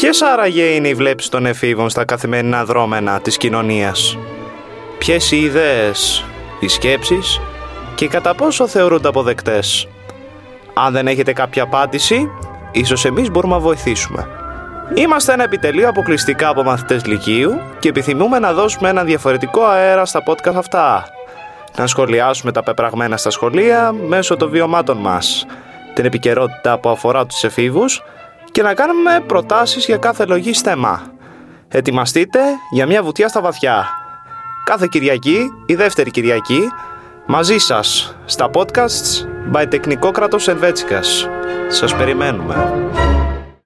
Ποιες άραγε είναι οι βλέψεις των εφήβων στα καθημερινά δρόμενα της κοινωνίας; Ποιες οι ιδέες, οι σκέψεις και κατά πόσο θεωρούνται αποδεκτές; Αν δεν έχετε κάποια απάντηση, ίσως εμείς μπορούμε να βοηθήσουμε. Είμαστε ένα επιτελείο αποκλειστικά από μαθητές Λυκείου και επιθυμούμε να δώσουμε ένα διαφορετικό αέρα στα podcast αυτά. Να σχολιάσουμε τα πεπραγμένα στα σχολεία μέσω των βιωμάτων μας, την επικαιρότητα που αφορά τους εφήβους και να κάνουμε προτάσεις για κάθε λογή θέμα. Ετοιμαστείτε για μια βουτιά στα βαθιά. Κάθε Κυριακή, η δεύτερη Κυριακή, μαζί σας στα podcasts by Τεχνικό Κράτος Ελβέτσικας. Σας περιμένουμε.